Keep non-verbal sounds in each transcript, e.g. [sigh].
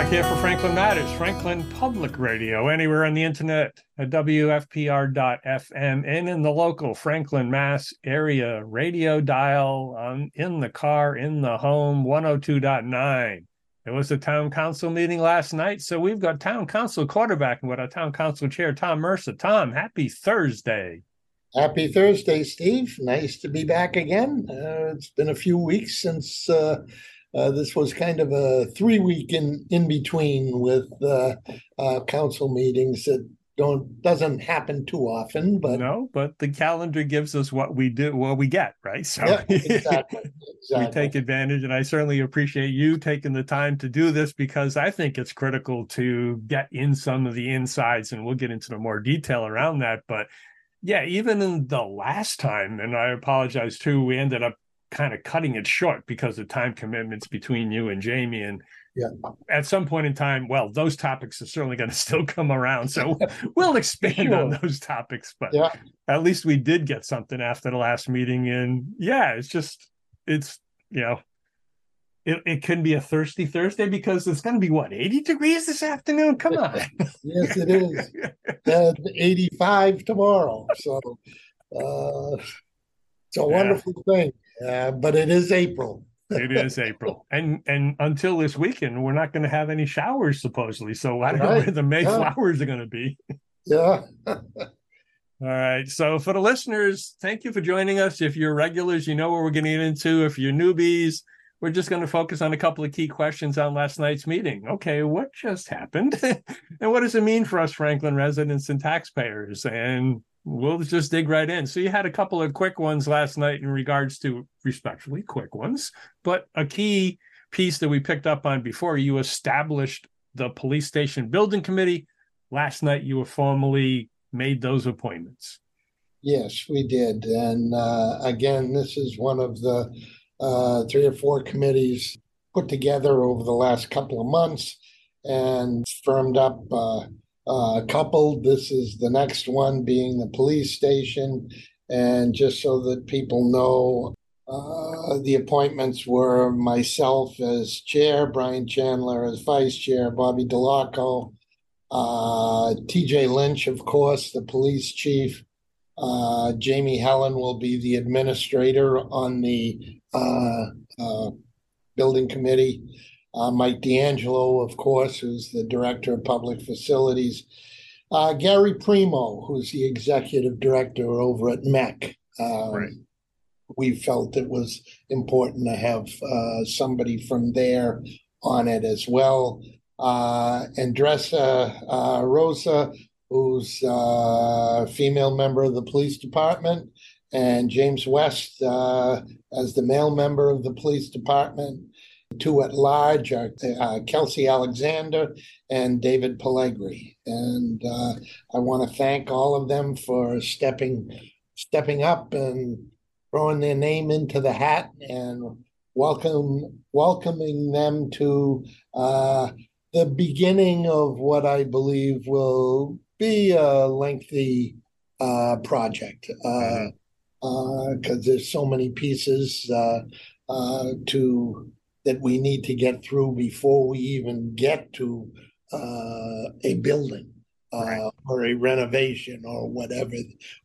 Black here for Franklin Matters, Franklin Public Radio, anywhere on the internet at WFPR.FM and in the local Franklin, Mass area radio dial um, in the car, in the home, 102.9. It was a town council meeting last night, so we've got town council quarterbacking with our town council chair, Tom Mercer. Tom, happy Thursday. Happy Thursday, Steve. Nice to be back again. Uh, it's been a few weeks since uh, uh, this was kind of a three week in in between with uh, uh, council meetings that don't doesn't happen too often. But no, but the calendar gives us what we do, what we get, right? So yeah, exactly, [laughs] exactly. we take advantage, and I certainly appreciate you taking the time to do this because I think it's critical to get in some of the insides, and we'll get into the more detail around that, but. Yeah, even in the last time, and I apologize too, we ended up kind of cutting it short because of time commitments between you and Jamie. And yeah. at some point in time, well, those topics are certainly going to still come around. So [laughs] we'll expand sure. on those topics. But yeah. at least we did get something after the last meeting. And yeah, it's just, it's, you know, it, it can be a thirsty Thursday because it's going to be what 80 degrees this afternoon. Come on. [laughs] yes, it is. Uh, 85 tomorrow. So uh, it's a wonderful yeah. thing. Uh, but it is April. it is April, [laughs] and and until this weekend, we're not going to have any showers supposedly. So I don't right. know where the May yeah. flowers are going to be. [laughs] Yeah. All right. So for the listeners, thank you for joining us. If you're regulars, you know what we're getting into. If you're newbies, we're just going to focus on a couple of key questions on last night's meeting. Okay, what just happened? [laughs] and what does it mean for us Franklin residents and taxpayers? And we'll just dig right in. So you had a couple of quick ones last night in regards to respectfully quick ones, but a key piece that we picked up on before you established the police station building committee. Last night you were formally made those appointments. Yes, we did. And uh, again, this is one of the uh, three or four committees put together over the last couple of months and firmed up uh, uh, coupled. This is the next one being the police station. And just so that people know, uh, the appointments were myself as chair, Brian Chandler as vice chair, Bobby Dellorco, uh, TJ Lynch, of course, the police chief. Uh, Jamie Hellen will be the administrator on the uh, uh, building committee uh, Mike D'Angelo, of course, who's the director of public facilities, uh, Gary Premo, who's the executive director over at MEC. Um, right. We felt it was important to have uh, somebody from there on it as well. Uh, Andressa uh, Rosa, who's a uh, female member of the police department, and James West uh, as the male member of the police department. Two at large are uh, Kelsey Alexander and David Pellegri, and uh, I want to thank all of them for stepping stepping up and throwing their name into the hat and welcome welcoming them to uh, the beginning of what I believe will be a lengthy uh, project because uh, mm-hmm. uh, there's so many pieces to that we need to get through before we even get to uh, a building uh, right. or a renovation or whatever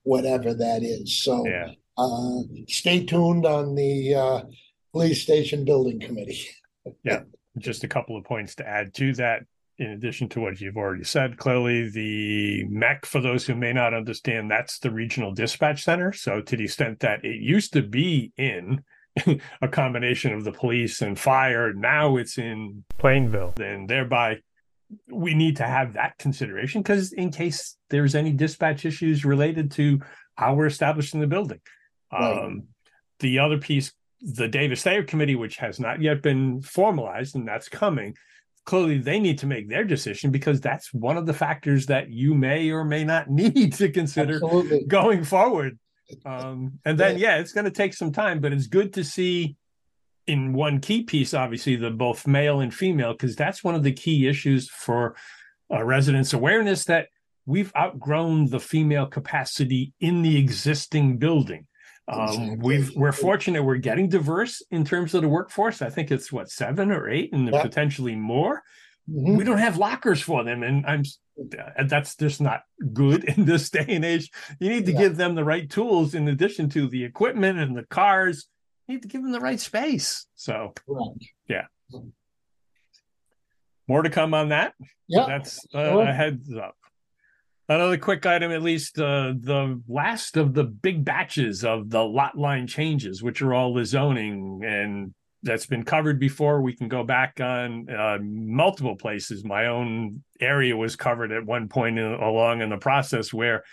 whatever that is. So yeah. uh, stay tuned on the uh, police station building committee. [laughs] yeah, just a couple of points to add to that. In addition to what you've already said, clearly the MEC, for those who may not understand, that's the regional dispatch center. So, to the extent that it used to be in [laughs] a combination of the police and fire. Now it's in Plainville, and thereby we need to have that consideration because in case there's any dispatch issues related to how we're establishing the building. Right. Um, the other piece, the Davis Thayer Committee, which has not yet been formalized, and that's coming. Clearly, they need to make their decision because that's one of the factors that you may or may not [laughs] need to consider Absolutely. going forward um, [laughs] and then, yeah, it's going to take some time, but it's good to see in one key piece, obviously, the both male and female, because that's one of the key issues for uh, residents' awareness that we've outgrown the female capacity in the existing building. Um, we've we're fortunate we're getting diverse in terms of the workforce. I think it's what seven or eight, and potentially more. mm-hmm. we don't have lockers for them. And I'm that's just not good in this day and age. You need to yeah. give them the right tools in addition to the equipment and the cars. You need to give them the right space. So, right. yeah. More to come on that. Yeah. That's uh, sure. a heads up. Another quick item, at least uh, the last of the big batches of the lot line changes, which are all the zoning and that's been covered before. We can go back on uh, multiple places. My own area was covered at one point in, along in the process where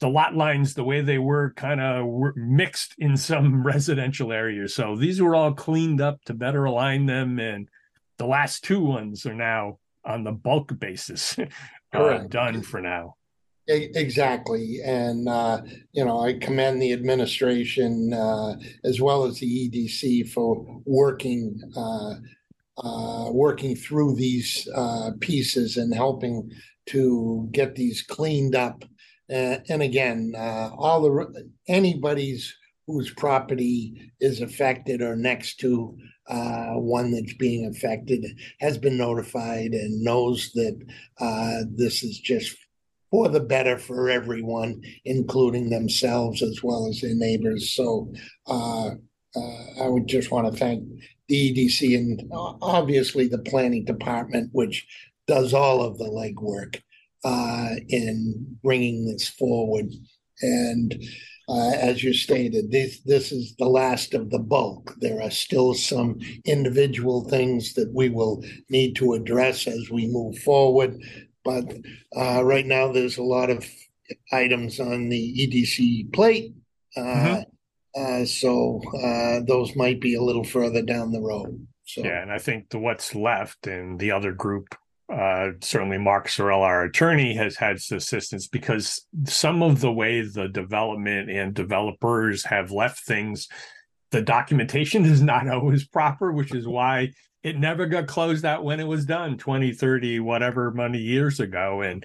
the lot lines, the way they were, kind of were mixed in some [laughs] residential areas. So these were all cleaned up to better align them, and the last two ones are now on the bulk basis [laughs] uh, done for now. Exactly. And, uh, you know, I commend the administration uh, as well as the EDC for working. Uh, uh working through these uh, pieces and helping to get these cleaned up, and again, uh, all the anybody's whose property is affected or next to uh, one that's being affected has been notified and knows that uh, this is just for the better for everyone, including themselves as well as their neighbors. So uh, uh, I would just want to thank the EDC and obviously the planning department, which does all of the legwork uh, in bringing this forward. And uh, as you stated, this this is the last of the bulk. There are still some individual things that we will need to address as we move forward. But uh, right now, there's a lot of items on the EDC plate. Uh, mm-hmm. Uh, so uh, those might be a little further down the road. So yeah, and I think the what's left in the other group, uh, certainly Mark Cerel, our attorney, has had assistance because some of the way the development and developers have left things, the documentation [laughs] is not always proper, which is why it never got closed out when it was done 20 30 whatever many years ago. And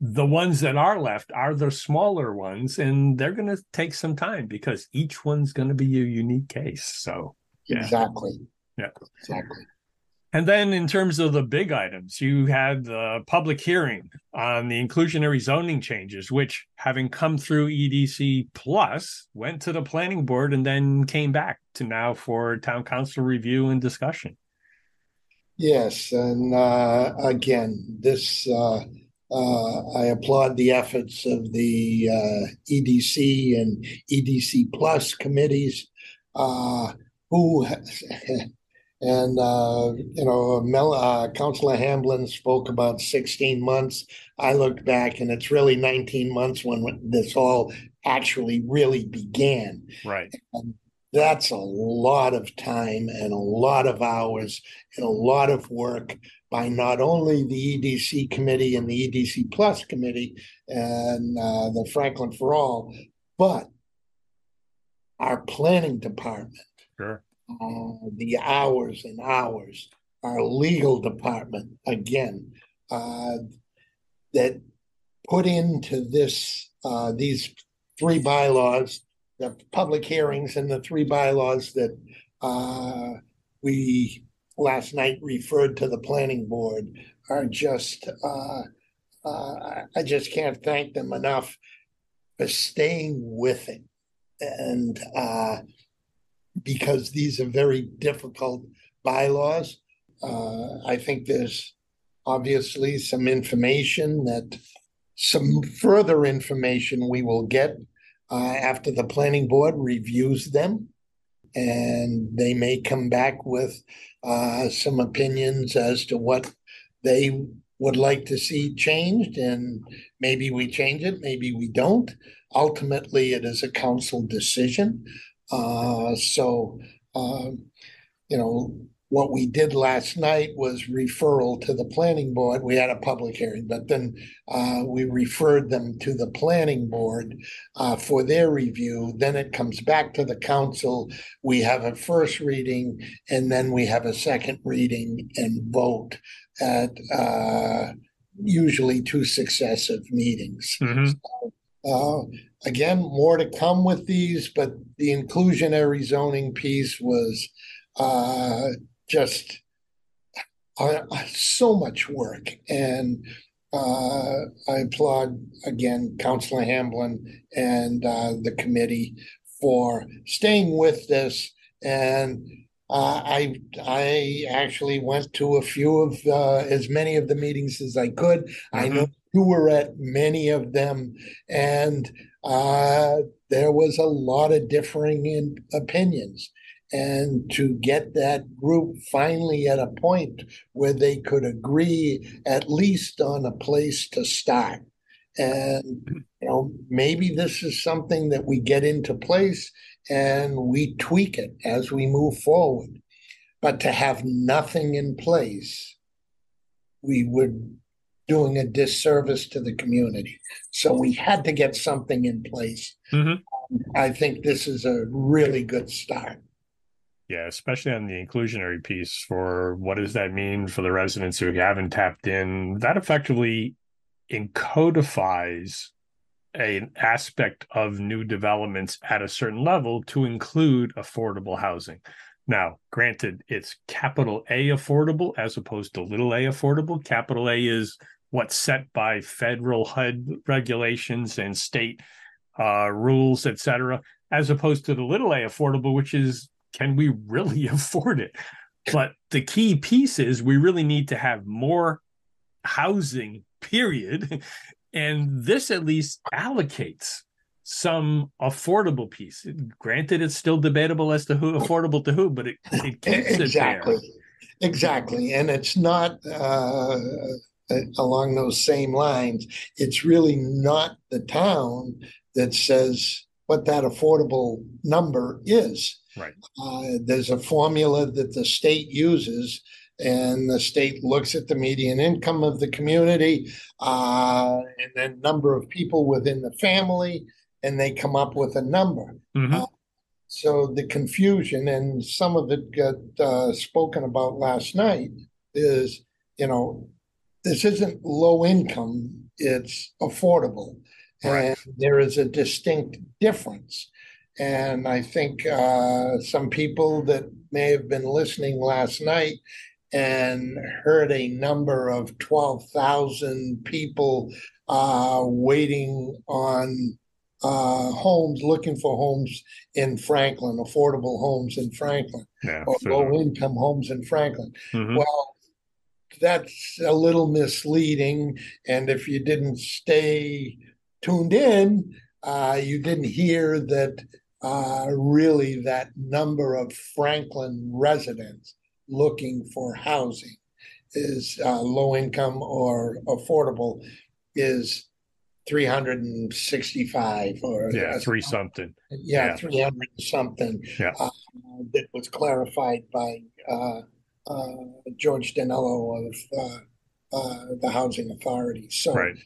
the ones that are left are the smaller ones and they're going to take some time because each one's going to be a unique case. So yeah. exactly. Yeah. Exactly and then in terms of the big items, you had the public hearing on the inclusionary zoning changes, which having come through EDC plus went to the planning board and then came back to now for town council review and discussion. Yes, and uh, again, this uh, uh, I applaud the efforts of the uh, EDC and EDC Plus committees, uh, who [laughs] and uh, you know, Mel, Councillor Hamblen spoke about sixteen months. I looked back, and it's really nineteen months when this all actually really began. Right. And that's a lot of time and a lot of hours and a lot of work by not only the EDC committee and the EDC Plus committee and uh, the Franklin for All, but our planning department. Sure. Uh, the hours and hours. Our legal department, again, uh, that put into this uh, these three bylaws the public hearings and the three bylaws that uh, we last night referred to the planning board are just, uh, uh, I just can't thank them enough for staying with it. And uh, because these are very difficult bylaws, uh, I think there's obviously some information that some further information we will get uh, after the planning board reviews them. And they may come back with uh, some opinions as to what they would like to see changed. And maybe we change it, maybe we don't. Ultimately, it is a council decision. Uh, so, um, you know, what we did last night was referral to the planning board. We had a public hearing, but then uh, we referred them to the planning board uh, for their review. Then it comes back to the council. We have a first reading, and then we have a second reading and vote at uh, usually two successive meetings. Mm-hmm. So, uh, again, more to come with these, but the inclusionary zoning piece was uh, just uh, so much work. And uh, I applaud again Councillor Hamblen and uh, the committee for staying with this. And uh, I I actually went to a few of uh, as many of the meetings as I could. Mm-hmm. I know you were at many of them, and uh, there was a lot of differing in opinions and to get that group finally at a point where they could agree at least on a place to start. And you know, maybe this is something that we get into place and we tweak it as we move forward. But to have nothing in place, we would doing a disservice to the community. So we had to get something in place. Mm-hmm. I think this is a really good start. Yeah, especially on the inclusionary piece for what does that mean for the residents who haven't tapped in? That effectively encodifies an aspect of new developments at a certain level to include affordable housing. Now, granted, it's capital A affordable as opposed to little a affordable. Capital A is what's set by federal HUD regulations and state uh, rules, et cetera, as opposed to the little a affordable, which is can we really [laughs] afford it? But the key piece is we really need to have more housing, period. [laughs] And this at least allocates some affordable piece. Granted, it's still debatable as to who affordable to who, but it, it keeps exactly. it there. Exactly. And it's not uh, along those same lines. It's really not the town that says what that affordable number is. Right. Uh, there's a formula that the state uses, and the state looks at the median income of the community uh, and then number of people within the family, and they come up with a number. Mm-hmm. Uh, so the confusion, and some of it got uh, spoken about last night, is you know this isn't low income; it's affordable, right. and there is a distinct difference. And I think uh, some people that may have been listening last night and heard a number of 12,000 people uh, waiting on uh, homes, looking for homes in Franklin, affordable homes in Franklin, yeah, or low income homes in Franklin. Mm-hmm. Well, that's a little misleading. And if you didn't stay tuned in, uh, you didn't hear that uh, really that number of Franklin residents looking for housing is uh, low income or affordable is 365 or yeah three something yeah, yeah. 300 something yeah. Uh, that was clarified by uh, uh, george danello of uh, uh, the housing authority so right.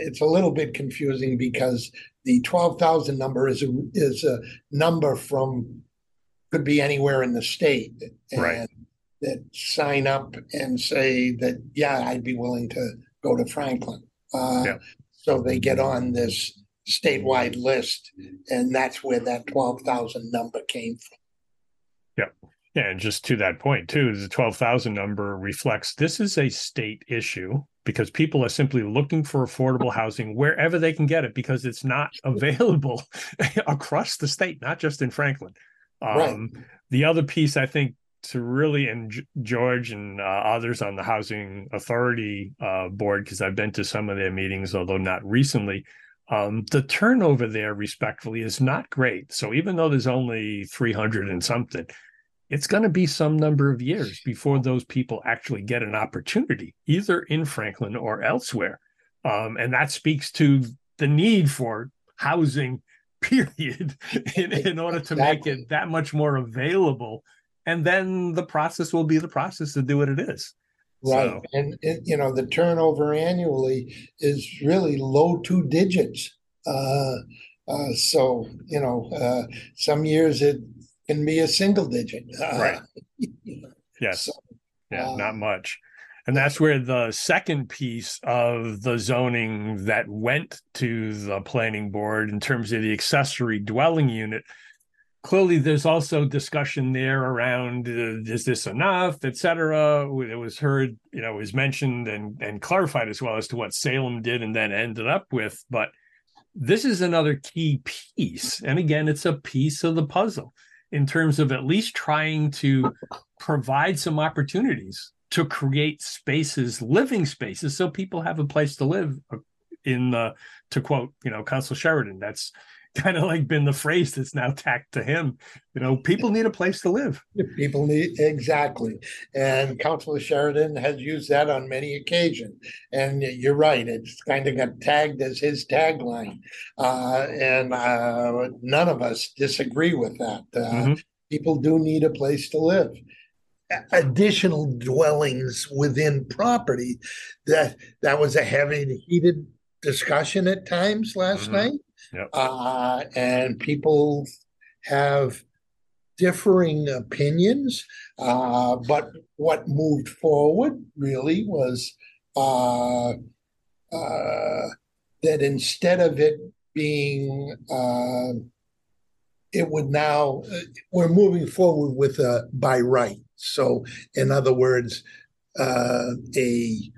it's a little bit confusing because the 12,000 number is a, is a number from could be anywhere in the state and right. that sign up and say that yeah I'd be willing to go to Franklin uh, yeah. so they get on this statewide list and that's where that 12,000 number came from yeah and just to that point too the 12,000 number reflects this is a state issue because people are simply looking for affordable housing wherever they can get it because it's not available [laughs] across the state, not just in Franklin. Um, right. The other piece, I think, to really and George and uh, others on the Housing Authority uh, board, because I've been to some of their meetings, although not recently. Um, the turnover there, respectfully, is not great. So even though there's only 300 and something, it's going to be some number of years before those people actually get an opportunity, either in Franklin or elsewhere. Um, and that speaks to the need for housing, [laughs] period, in, in order to make it that much more available. And then the process will be the process to do what it is. Right. So. And, it, you know, the turnover annually is really low two digits. Uh, uh, so, you know, uh, some years it can be a single digit. right. [laughs] yes. So, yeah, uh, not much. And that's where the second piece of the zoning that went to the planning board in terms of the accessory dwelling unit clearly there's also discussion there around uh, is this enough et cetera it was heard you know was mentioned and and clarified as well as to what salem did and then ended up with but this is another key piece and again it's a piece of the puzzle in terms of at least trying to provide some opportunities to create spaces living spaces so people have a place to live uh, in the to quote you know council sheridan that's kind of like been the phrase that's now tacked to him. You know, people need a place to live. People need exactly, and Councilor Sheridan has used that on many occasions. And you're right; it's kind of got tagged as his tagline, uh, and uh, none of us disagree with that. Uh, mm-hmm. People do need a place to live. Additional dwellings within property that that was a heavy heated discussion at times last mm-hmm. night Yep. Uh, and people have differing opinions. Uh, but what moved forward really was uh, uh that instead of it being, uh, it would now, we're moving forward with a by right. So, in other words, uh, a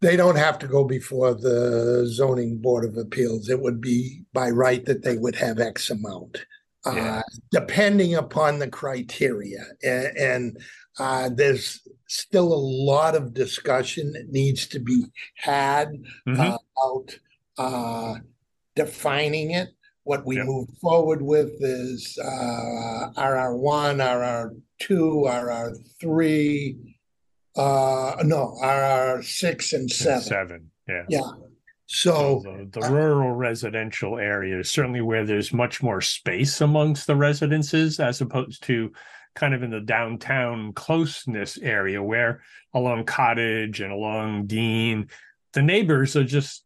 they don't have to go before the zoning board of appeals. It would be by right that they would have X amount, uh, yeah. uh, depending upon the criteria. And, and uh, there's still a lot of discussion that needs to be had mm-hmm. uh, about uh, defining it. What we yep. move forward with is RR1, RR2, RR3 uh, no, are six and seven. Seven, yeah. Yeah. So, so the, the uh, rural residential area is certainly where there's much more space amongst the residences as opposed to kind of in the downtown closeness area where along Cottage and along Dean, the neighbors are just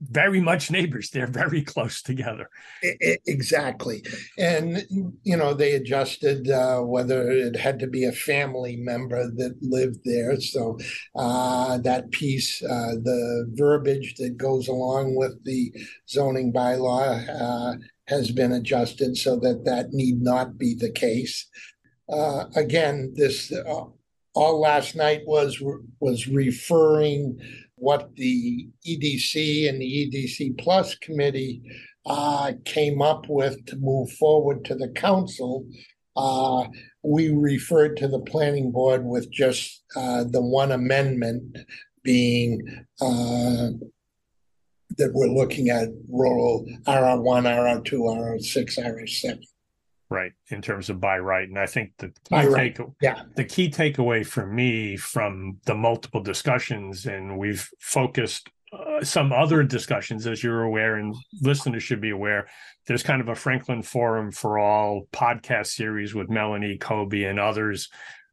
very much neighbors. They're very close together. Exactly. And, you know, they adjusted uh, whether it had to be a family member that lived there. So uh, that piece, uh, the verbiage that goes along with the zoning bylaw uh, has been adjusted so that that need not be the case. Uh, again, this uh, all last night was was referring what the EDC and the EDC Plus committee uh, came up with to move forward to the council. Uh, we referred to the planning board with just uh, the one amendment being uh, that we're looking at rural RR1, RR2, RR6, RR7 right in terms of by right and i think the key, right. take, yeah. the key takeaway for me from the multiple discussions and we've focused uh, some other discussions as you're aware and listeners should be aware there's kind of a franklin forum for all podcast series with melanie kobe and others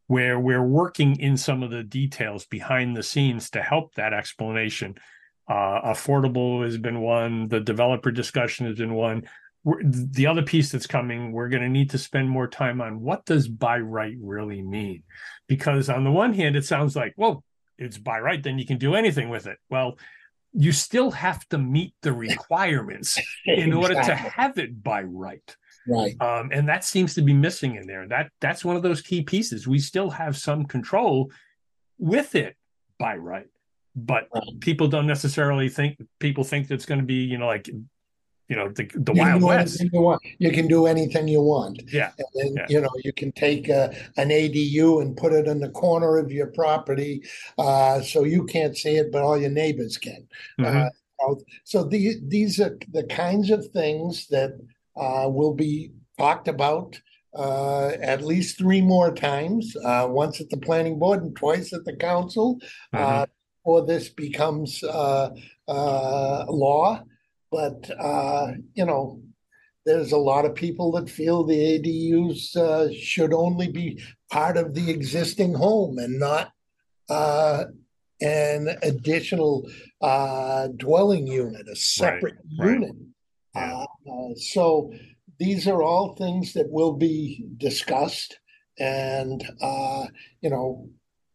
where we're working in some of the details behind the scenes to help that explanation uh, affordable has been one the developer discussion has been one the other piece that's coming we're going to need to spend more time on what does by right really mean? Because on the one hand it sounds like well it's by right then you can do anything with it. Well you still have to meet the [laughs] requirements in exactly. order to have it by right. Right. Um, and that seems to be missing in there. That that's one of those key pieces. We still have some control with it by right but right. people don't necessarily think people think that's going to be you know like you know the, the wild west you, you, can do anything you want yeah and yeah. you know you can take a, an adu and put it in the corner of your property uh, so you can't see it but all your neighbors can mm-hmm. uh, so the, these are the kinds of things that uh, will be talked about uh, at least three more times, uh, once at the planning board and twice at the council, mm-hmm. or this becomes uh, law. But, uh, you know, there's a lot of people that feel the ADUs uh, should only be part of the existing home and not uh, an additional uh, dwelling unit, a separate right, unit. Right. Yeah. Uh, so these are all things that will be discussed. And, uh, you know,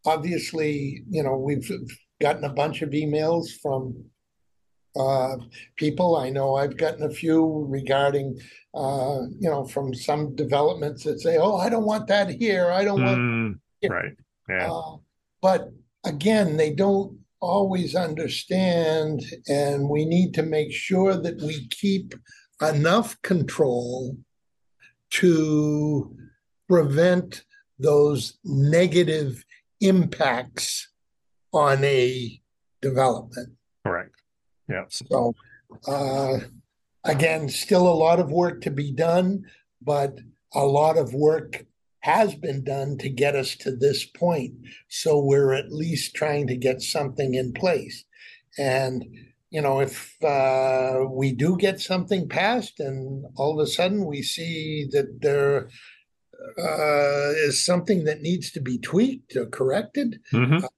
obviously, you know, we've gotten a bunch of emails from uh, people. I know I've gotten a few regarding, uh, you know, from some developments that say, "Oh, I don't want that here. I don't want." Mm, right. Yeah. Uh, but again, they don't always understand, and we need to make sure that we keep enough control to prevent those negative impacts on a development. Correct. Yeah. So, uh, again, still a lot of work to be done, but a lot of work has been done to get us to this point. So we're at least trying to get something in place. And, you know, if uh, we do get something passed and all of a sudden we see that there uh, is something that needs to be tweaked or corrected, Mhm. uh,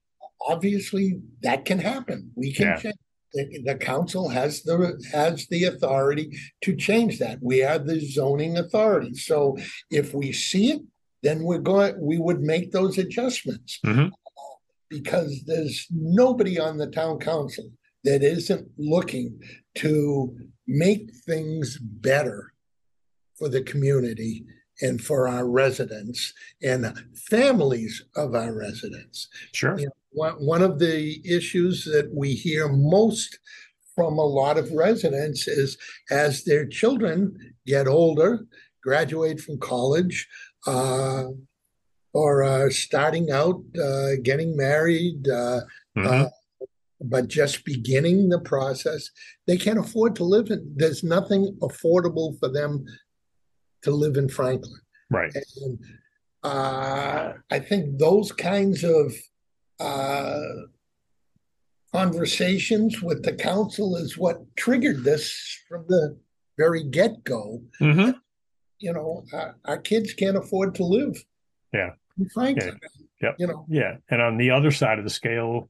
obviously that can happen. We can Yeah. change. The, the council has the has the authority to change that. We are the zoning authority. So if we see it, then we're going. We would make those adjustments Mhm. because there's nobody on the town council that isn't looking to make things better for the community and for our residents and families of our residents. Sure. You know, one, one of the issues that we hear most from a lot of residents is as their children get older, graduate from college, uh, or are starting out, uh, getting married, uh, Mhm. uh, but just beginning the process, they can't afford to live in. There's nothing affordable for them to live in Franklin. right. And uh, I think those kinds of conversations with the council is what triggered this from the very get go. Mhm. You know, our, our kids can't afford to live. Yeah. In Franklin. Yep. You know, Yeah. And on the other side of the scale,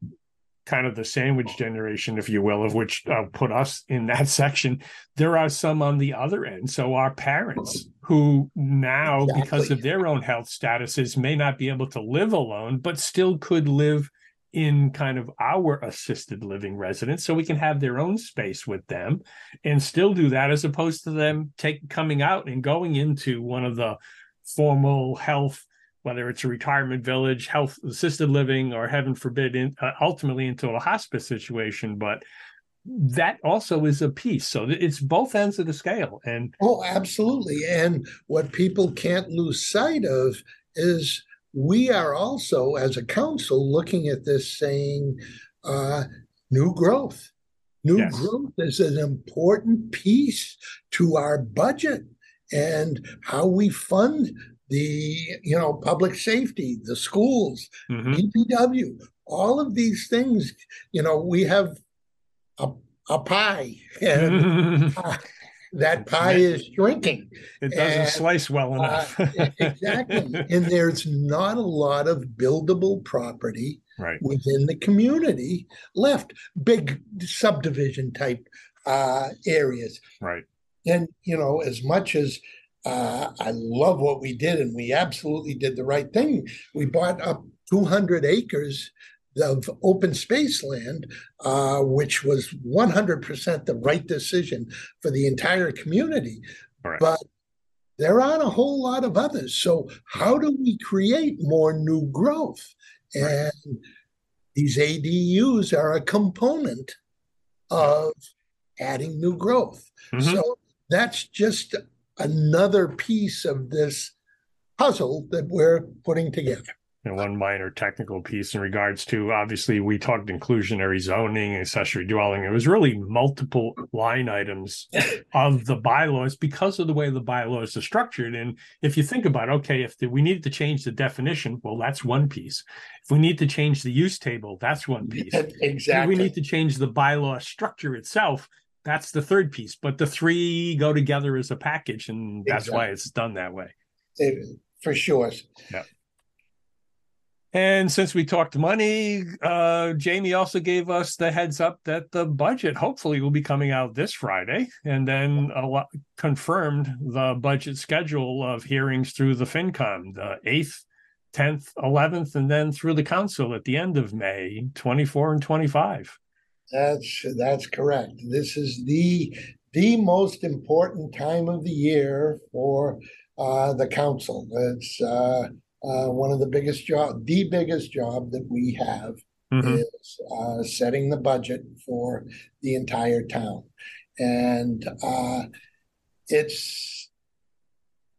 kind of the sandwich generation, if you will, of which uh, put us in that [laughs] section, there are some on the other end. So our parents who now, because of their own health statuses, may not be able to live alone, but still could live in kind of our assisted living residence so we can have their own space with them and still do that as opposed to them take coming out and going into one of the formal health whether it's a retirement village health assisted living or heaven forbid in, uh, ultimately into a hospice situation. But that also is a piece so it's both ends of the scale and oh, absolutely. And what people can't lose sight of is we are also, as a council, looking at this saying uh, new growth. New Yes. growth is an important piece to our budget and how we fund the you know public safety, the schools, mhm, DPW, all of these things. You know, we have a, a pie, [laughs] and [laughs] that pie is shrinking. it doesn't And, slice well enough Uh, exactly. [laughs] and there's not a lot of buildable property right within the community left, big subdivision type uh, areas. right And, you know, as much as uh, I love what we did, and we absolutely did the right thing, we bought up 200 acres of open space land, uh, which was 100% the right decision for the entire community. Correct. But there aren't a whole lot of others. So, how do we create more new growth? Right. And these ADUs are a component of adding new growth. Mhm. So that's just another piece of this puzzle that we're putting together. And one minor technical piece in regards to obviously we talked inclusionary zoning accessory dwelling. It was really multiple line items of the bylaws because of the way the bylaws are structured. And if you think about okay if the, we needed to change the definition well that's one piece. If we need to change the use table that's one piece. If Exactly. we need to change the bylaw structure itself that's the third piece. But the three go together as a package and that's why it's done that way. It- for sure. And since we talked money, uh, Jamie also gave us the heads up that the budget hopefully will be coming out this Friday, and then lot confirmed the budget schedule of hearings through the FinCom, the eighth, tenth, eleventh, and then through the council at the end of May, twenty four and twenty five. That's that's correct. This is the the most important time of the year for uh, the council. It's uh, uh, one of the biggest job, the biggest job that we have mm-hmm. is uh, setting the budget for the entire town, and uh, it's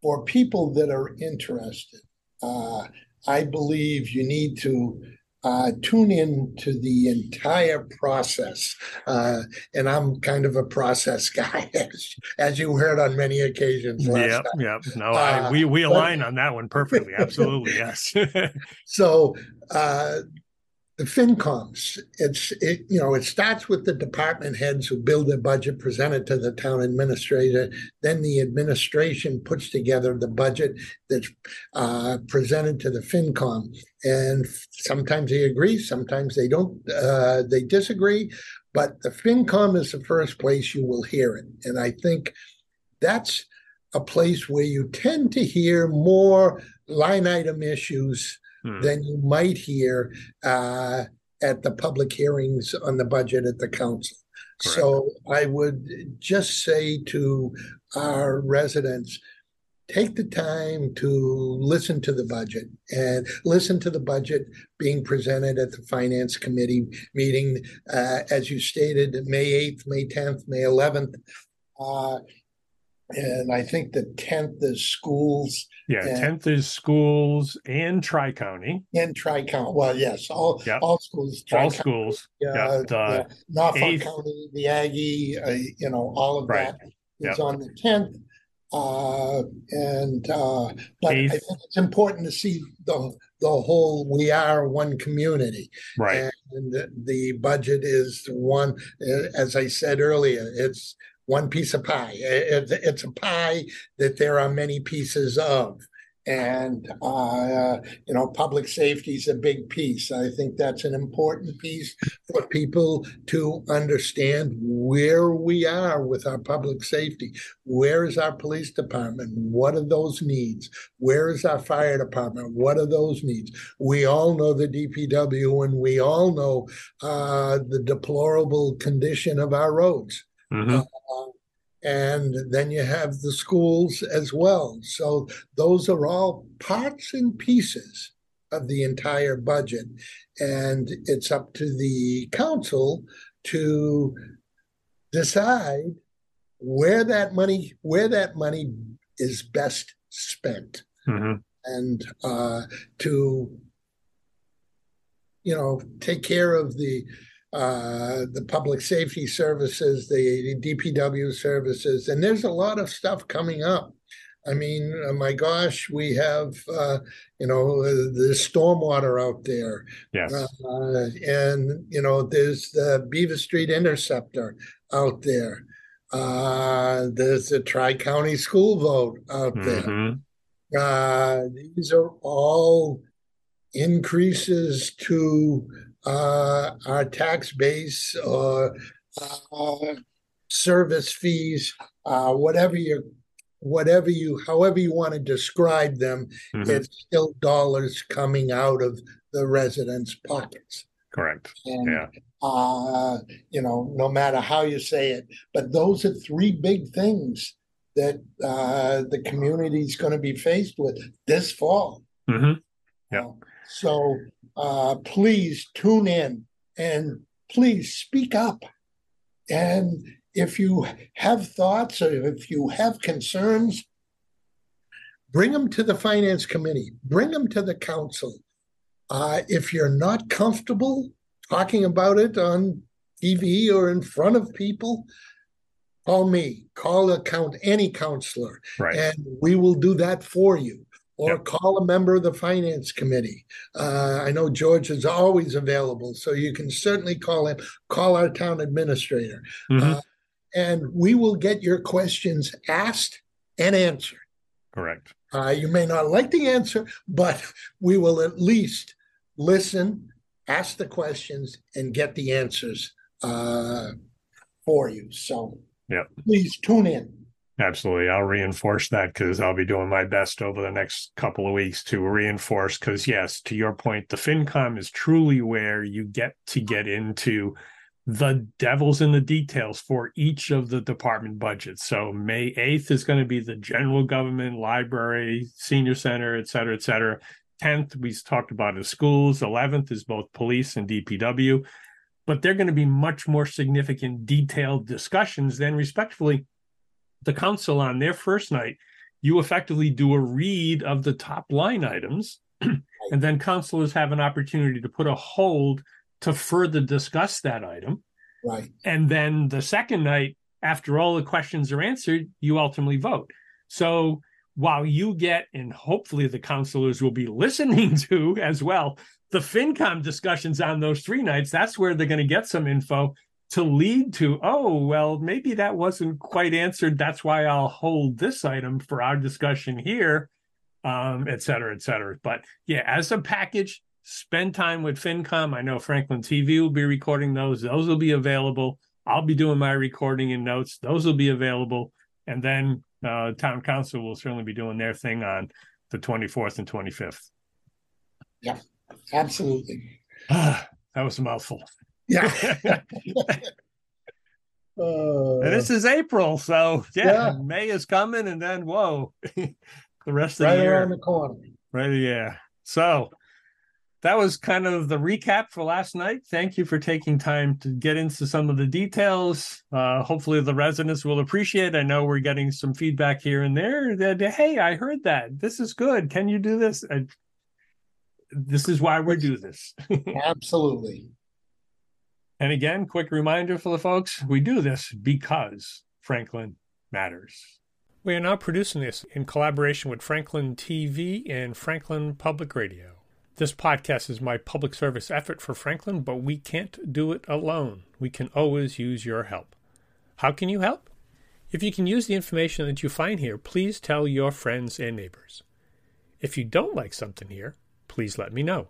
for people that are interested. Uh, I believe you need to uh, tune in to the entire process. Uh, and I'm kind of a process guy, [laughs] as, as you heard on many occasions. Yeah, yeah. No, I, uh, we we align but, on that one perfectly. Absolutely, yes. [laughs] [laughs] so uh, the FinComs, it's it, you know it starts with the department heads who build their budget, present it to the town administrator. Then the administration puts together the budget that's uh, presented to the FinCom, and sometimes they agree, sometimes they don't. Uh, they disagree, but the FinCom is the first place you will hear it, and I think that's a place where you tend to hear more line item issues hmm. than you might hear uh, at the public hearings on the budget at the council. Correct. So I would just say to our residents, take the time to listen to the budget and listen to the budget being presented at the finance committee meeting, uh, as you stated, May 8th, May 10th, May 11th. Uh, and I think the tenth is schools. Yeah, tenth is schools and Tri County. And Tri County. Well, yes, all yep. all schools. Tri-County, all schools. Uh, yeah, Norfolk eighth. County, the Aggie, uh, you know, all of right. that is yep. on the tenth. Uh, and uh, but eighth. I think it's important to see the the whole. We are one community, right? And the, the budget is one. Uh, as I said earlier, it's one piece of pie. It's a pie that there are many pieces of. And, uh, you know, public safety is a big piece. I think that's an important piece for people to understand where we are with our public safety. Where is our police department? What are those needs? Where is our fire department? What are those needs? We all know the DPW and we all know uh, the deplorable condition of our roads. Mm-hmm. Uh, and then you have the schools as well. So those are all parts and pieces of the entire budget. And it's up to the council to decide where that money where that money is best spent mm-hmm. and uh, to you know take care of the uh, the public safety services, the DPW services, and there's a lot of stuff coming up. I mean, uh, my gosh, we have uh, you know the stormwater out there, yes, uh, and you know there's the Beaver Street Interceptor out there. Uh, there's the Tri County School Vote out mm-hmm. there. Uh, these are all increases to uh, our tax base or uh, service fees, uh, whatever you, whatever you, however you want to describe them, mm-hmm. it's still dollars coming out of the residents' pockets. Correct. And, yeah. Uh, you know, no matter how you say it, but those are three big things that uh, the community is going to be faced with this fall. Mm-hmm. Yeah. Uh, so uh, please tune in and please speak up. And if you have thoughts or if you have concerns, bring them to the finance committee, bring them to the council. Uh, if you're not comfortable talking about it on TV or in front of people, call me, call a count any counselor, right. and we will do that for you or yep. call a member of the finance committee. Uh, I know George is always available, so you can certainly call him, call our town administrator. Mm-hmm. Uh, and we will get your questions asked and answered. Correct. Uh, you may not like the answer, but we will at least listen, ask the questions, and get the answers uh, for you. So yep. please tune in. Absolutely. I'll reinforce that because I'll be doing my best over the next couple of weeks to reinforce. Because, yes, to your point, the FinCom is truly where you get to get into the devil's in the details for each of the department budgets. So May 8th is going to be the general government, library, senior center, et cetera, et cetera. 10th, we talked about the schools. 11th is both police and DPW. But they're going to be much more significant, detailed discussions than, respectfully, the council on their first night. You effectively do a read of the top line items, and then councilors have an opportunity to put a hold to further discuss that item. Right. And then the second night, after all the questions are answered, you ultimately vote. So while you get, and hopefully the counselors will be [laughs] listening to as well, the FinCom discussions on those three nights, that's where they're going to get some info to lead to, oh, well, maybe that wasn't quite answered. That's why I'll hold this item for our discussion here, um, et cetera, et cetera. But yeah, as a package, spend time with FinCom. I know Franklin TV will be recording those. Those will be available. I'll be doing my recording and notes. Those will be available. And then uh, town council will certainly be doing their thing on the 24th and 25th. Yeah, absolutely. that was a mouthful. Yeah. [laughs] uh, and this is April, so yeah, yeah, May is coming, and then whoa, [laughs] the rest of right the year around the corner. Right, yeah. So that was kind of the recap for last night. Thank you for taking time to get into some of the details. Uh, hopefully, the residents will appreciate. I know we're getting some feedback here and there that hey, I heard that. This is good. Can you do this? I, this is why we do this. [laughs] Absolutely. And again, quick reminder for the folks: we do this because Franklin matters. We are now producing this in collaboration with Franklin TV and Franklin Public Radio. This podcast is my public service effort for Franklin, but we can't do it alone. We can always use your help. How can you help? If you can use the information that you find here, please tell your friends and neighbors. If you don't like something here, please let me know.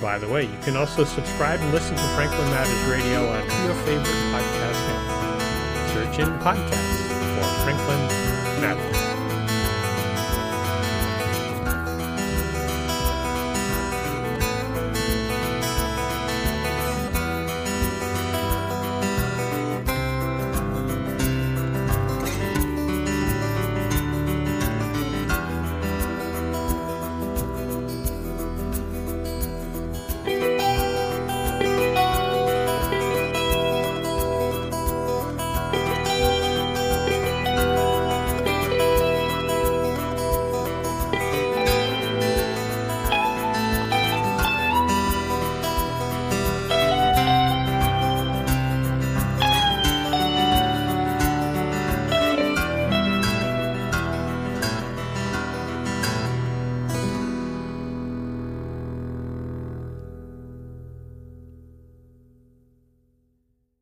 By the way, you can also subscribe and listen to Franklin Matters Radio on your favorite podcast app. Search in podcasts for Franklin Matters.